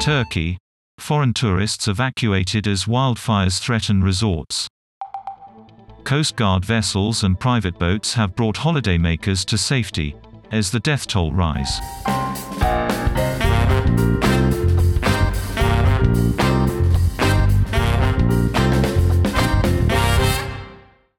Turkey. Foreign tourists evacuated as wildfires threaten resorts. Coast Guard vessels and private boats have brought holidaymakers to safety, as the death toll rise.